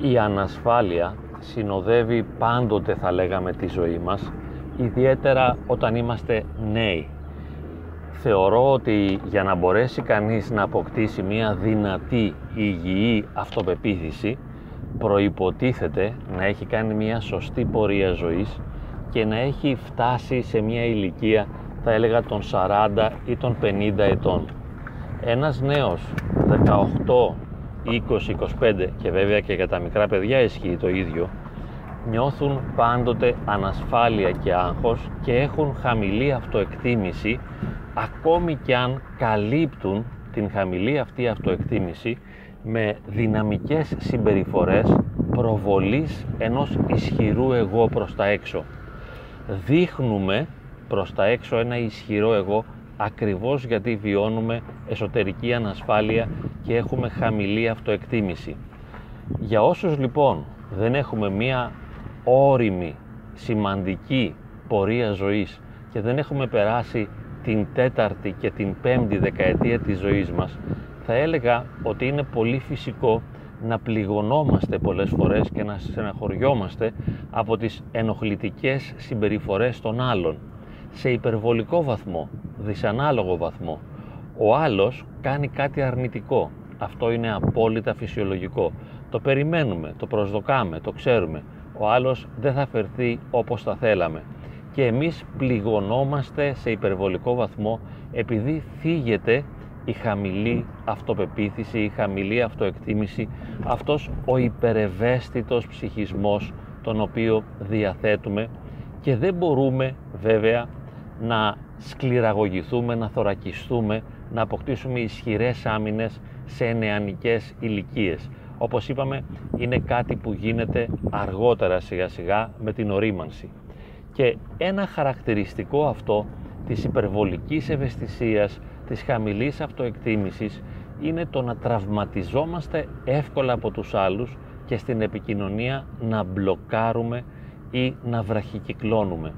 Η ανασφάλεια συνοδεύει πάντοτε θα λέγαμε τη ζωή μας, ιδιαίτερα όταν είμαστε νέοι. Θεωρώ ότι για να μπορέσει κανείς να αποκτήσει μια δυνατή υγιή αυτοπεποίθηση προϋποτίθεται να έχει κάνει μια σωστή πορεία ζωής και να έχει φτάσει σε μια ηλικία θα έλεγα των 40 ή των 50 ετών. Ένας νέος 18, 20, 25 και βέβαια και για τα μικρά παιδιά ισχύει το ίδιο νιώθουν πάντοτε ανασφάλεια και άγχος και έχουν χαμηλή αυτοεκτίμηση ακόμη και αν καλύπτουν την χαμηλή αυτή αυτοεκτίμηση με δυναμικές συμπεριφορές προβολής ενός ισχυρού εγώ προς τα έξω. Δείχνουμε προς τα έξω ένα ισχυρό εγώ ακριβώς γιατί βιώνουμε εσωτερική ανασφάλεια και έχουμε χαμηλή αυτοεκτίμηση. Για όσους λοιπόν δεν έχουμε μία όριμη, σημαντική πορεία ζωής και δεν έχουμε περάσει την τέταρτη και την πέμπτη δεκαετία της ζωής μας, θα έλεγα ότι είναι πολύ φυσικό να πληγωνόμαστε πολλές φορές και να στεναχωριόμαστε από τις ενοχλητικές συμπεριφορές των άλλων σε υπερβολικό βαθμό, δυσανάλογο βαθμό. Ο άλλος κάνει κάτι αρνητικό. Αυτό είναι απόλυτα φυσιολογικό. Το περιμένουμε, το προσδοκάμε, το ξέρουμε. Ο άλλος δεν θα φερθεί όπως θα θέλαμε. Και εμείς πληγωνόμαστε σε υπερβολικό βαθμό επειδή θίγεται η χαμηλή αυτοπεποίθηση, η χαμηλή αυτοεκτίμηση, αυτός ο υπερευαίσθητος ψυχισμός τον οποίο διαθέτουμε και δεν μπορούμε βέβαια να σκληραγωγηθούμε, να θωρακιστούμε, να αποκτήσουμε ισχυρές άμυνες σε νεανικές ηλικίες. Όπως είπαμε, είναι κάτι που γίνεται αργότερα σιγά σιγά με την ορίμανση. Και ένα χαρακτηριστικό αυτό της υπερβολικής ευαισθησίας, της χαμηλής αυτοεκτίμησης, είναι το να τραυματιζόμαστε εύκολα από τους άλλους και στην επικοινωνία να μπλοκάρουμε ή να βραχικυκλώνουμε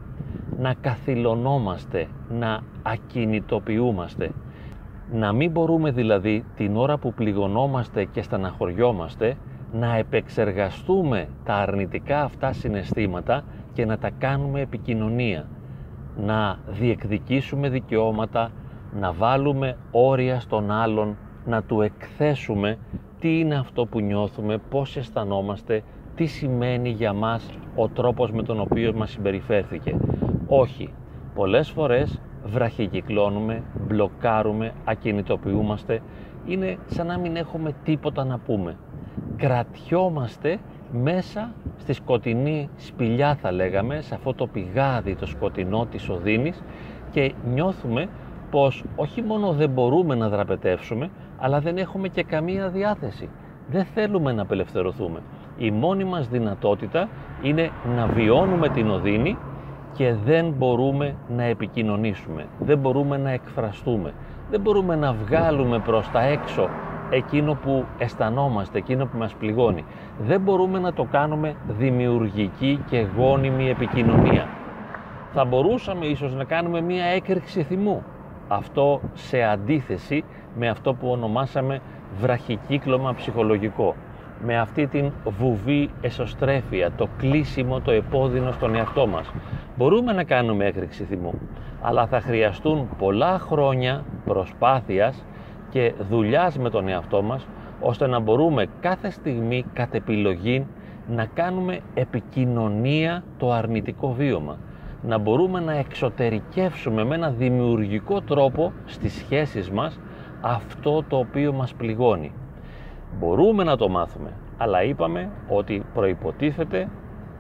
να καθυλωνόμαστε, να ακινητοποιούμαστε. Να μην μπορούμε δηλαδή την ώρα που πληγωνόμαστε και στεναχωριόμαστε να επεξεργαστούμε τα αρνητικά αυτά συναισθήματα και να τα κάνουμε επικοινωνία. Να διεκδικήσουμε δικαιώματα, να βάλουμε όρια στον άλλον, να του εκθέσουμε τι είναι αυτό που νιώθουμε, πώς αισθανόμαστε, τι σημαίνει για μας ο τρόπος με τον οποίο μας συμπεριφέρθηκε. Όχι. Πολλές φορές βραχικυκλώνουμε, μπλοκάρουμε, ακινητοποιούμαστε. Είναι σαν να μην έχουμε τίποτα να πούμε. Κρατιόμαστε μέσα στη σκοτεινή σπηλιά θα λέγαμε, σε αυτό το πηγάδι το σκοτεινό της οδύνης και νιώθουμε πως όχι μόνο δεν μπορούμε να δραπετεύσουμε, αλλά δεν έχουμε και καμία διάθεση. Δεν θέλουμε να απελευθερωθούμε. Η μόνη μας δυνατότητα είναι να βιώνουμε την οδύνη και δεν μπορούμε να επικοινωνήσουμε, δεν μπορούμε να εκφραστούμε, δεν μπορούμε να βγάλουμε προς τα έξω εκείνο που αισθανόμαστε, εκείνο που μας πληγώνει. Δεν μπορούμε να το κάνουμε δημιουργική και γόνιμη επικοινωνία. Θα μπορούσαμε ίσως να κάνουμε μία έκρηξη θυμού. Αυτό σε αντίθεση με αυτό που ονομάσαμε βραχικύκλωμα ψυχολογικό με αυτή την βουβή εσωστρέφεια, το κλείσιμο, το επώδυνο στον εαυτό μας. Μπορούμε να κάνουμε έκρηξη θυμού, αλλά θα χρειαστούν πολλά χρόνια προσπάθειας και δουλειάς με τον εαυτό μας, ώστε να μπορούμε κάθε στιγμή, κατ' επιλογή, να κάνουμε επικοινωνία το αρνητικό βίωμα. Να μπορούμε να εξωτερικεύσουμε με ένα δημιουργικό τρόπο στις σχέσεις μας αυτό το οποίο μας πληγώνει. Μπορούμε να το μάθουμε, αλλά είπαμε ότι προϋποτίθεται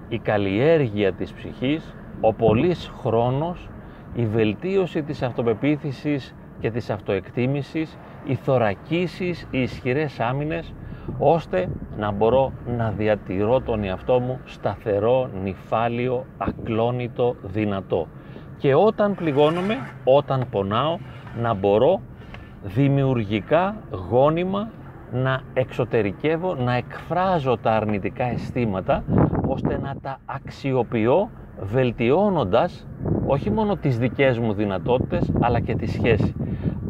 η καλλιέργεια της ψυχής, ο πολύς χρόνος, η βελτίωση της αυτοπεποίθησης και της αυτοεκτίμησης, οι θωρακίσεις, οι ισχυρές άμυνες, ώστε να μπορώ να διατηρώ τον εαυτό μου σταθερό, νυφάλιο, ακλόνητο, δυνατό. Και όταν πληγώνομαι, όταν πονάω, να μπορώ δημιουργικά, γόνιμα να εξωτερικεύω, να εκφράζω τα αρνητικά αισθήματα ώστε να τα αξιοποιώ βελτιώνοντας όχι μόνο τις δικές μου δυνατότητες αλλά και τη σχέση.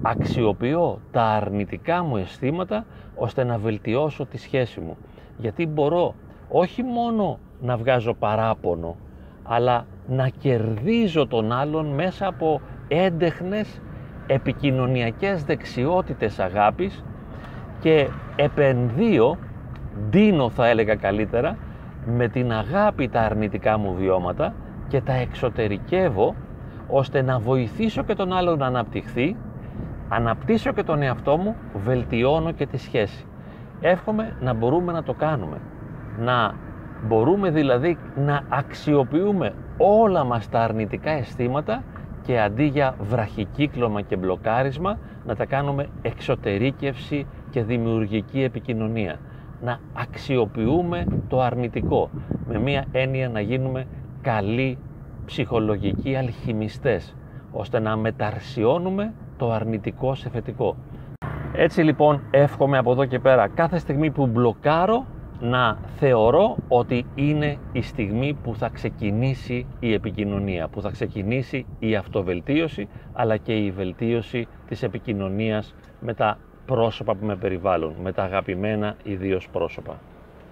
Αξιοποιώ τα αρνητικά μου αισθήματα ώστε να βελτιώσω τη σχέση μου. γιατί μπορώ όχι μόνο να βγάζω παράπονο, αλλά να κερδίζω τον άλλον μέσα από έντεχνες επικοινωνιακές δεξιότητες αγάπης και επενδύω, δίνω θα έλεγα καλύτερα, με την αγάπη τα αρνητικά μου βιώματα και τα εξωτερικεύω ώστε να βοηθήσω και τον άλλον να αναπτυχθεί, αναπτύσσω και τον εαυτό μου, βελτιώνω και τη σχέση. Εύχομαι να μπορούμε να το κάνουμε. Να μπορούμε δηλαδή να αξιοποιούμε όλα μας τα αρνητικά αισθήματα και αντί για βραχικύκλωμα και μπλοκάρισμα να τα κάνουμε εξωτερήκευση και δημιουργική επικοινωνία. Να αξιοποιούμε το αρνητικό με μία έννοια να γίνουμε καλοί ψυχολογικοί αλχημιστές ώστε να μεταρσιώνουμε το αρνητικό σε θετικό. Έτσι λοιπόν εύχομαι από εδώ και πέρα κάθε στιγμή που μπλοκάρω να θεωρώ ότι είναι η στιγμή που θα ξεκινήσει η επικοινωνία, που θα ξεκινήσει η αυτοβελτίωση αλλά και η βελτίωση της επικοινωνίας με τα πρόσωπα που με περιβάλλουν, με τα αγαπημένα ιδίως πρόσωπα.